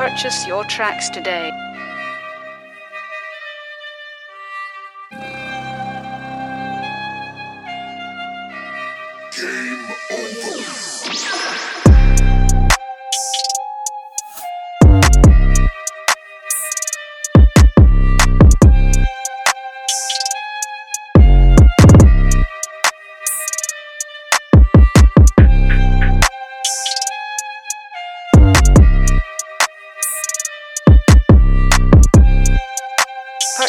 Purchase your tracks today. Game over.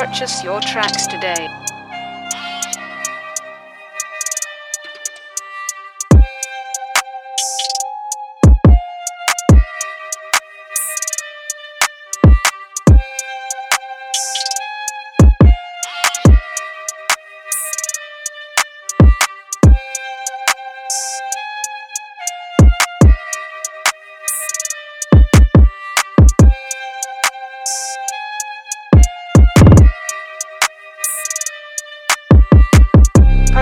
Purchase your tracks today.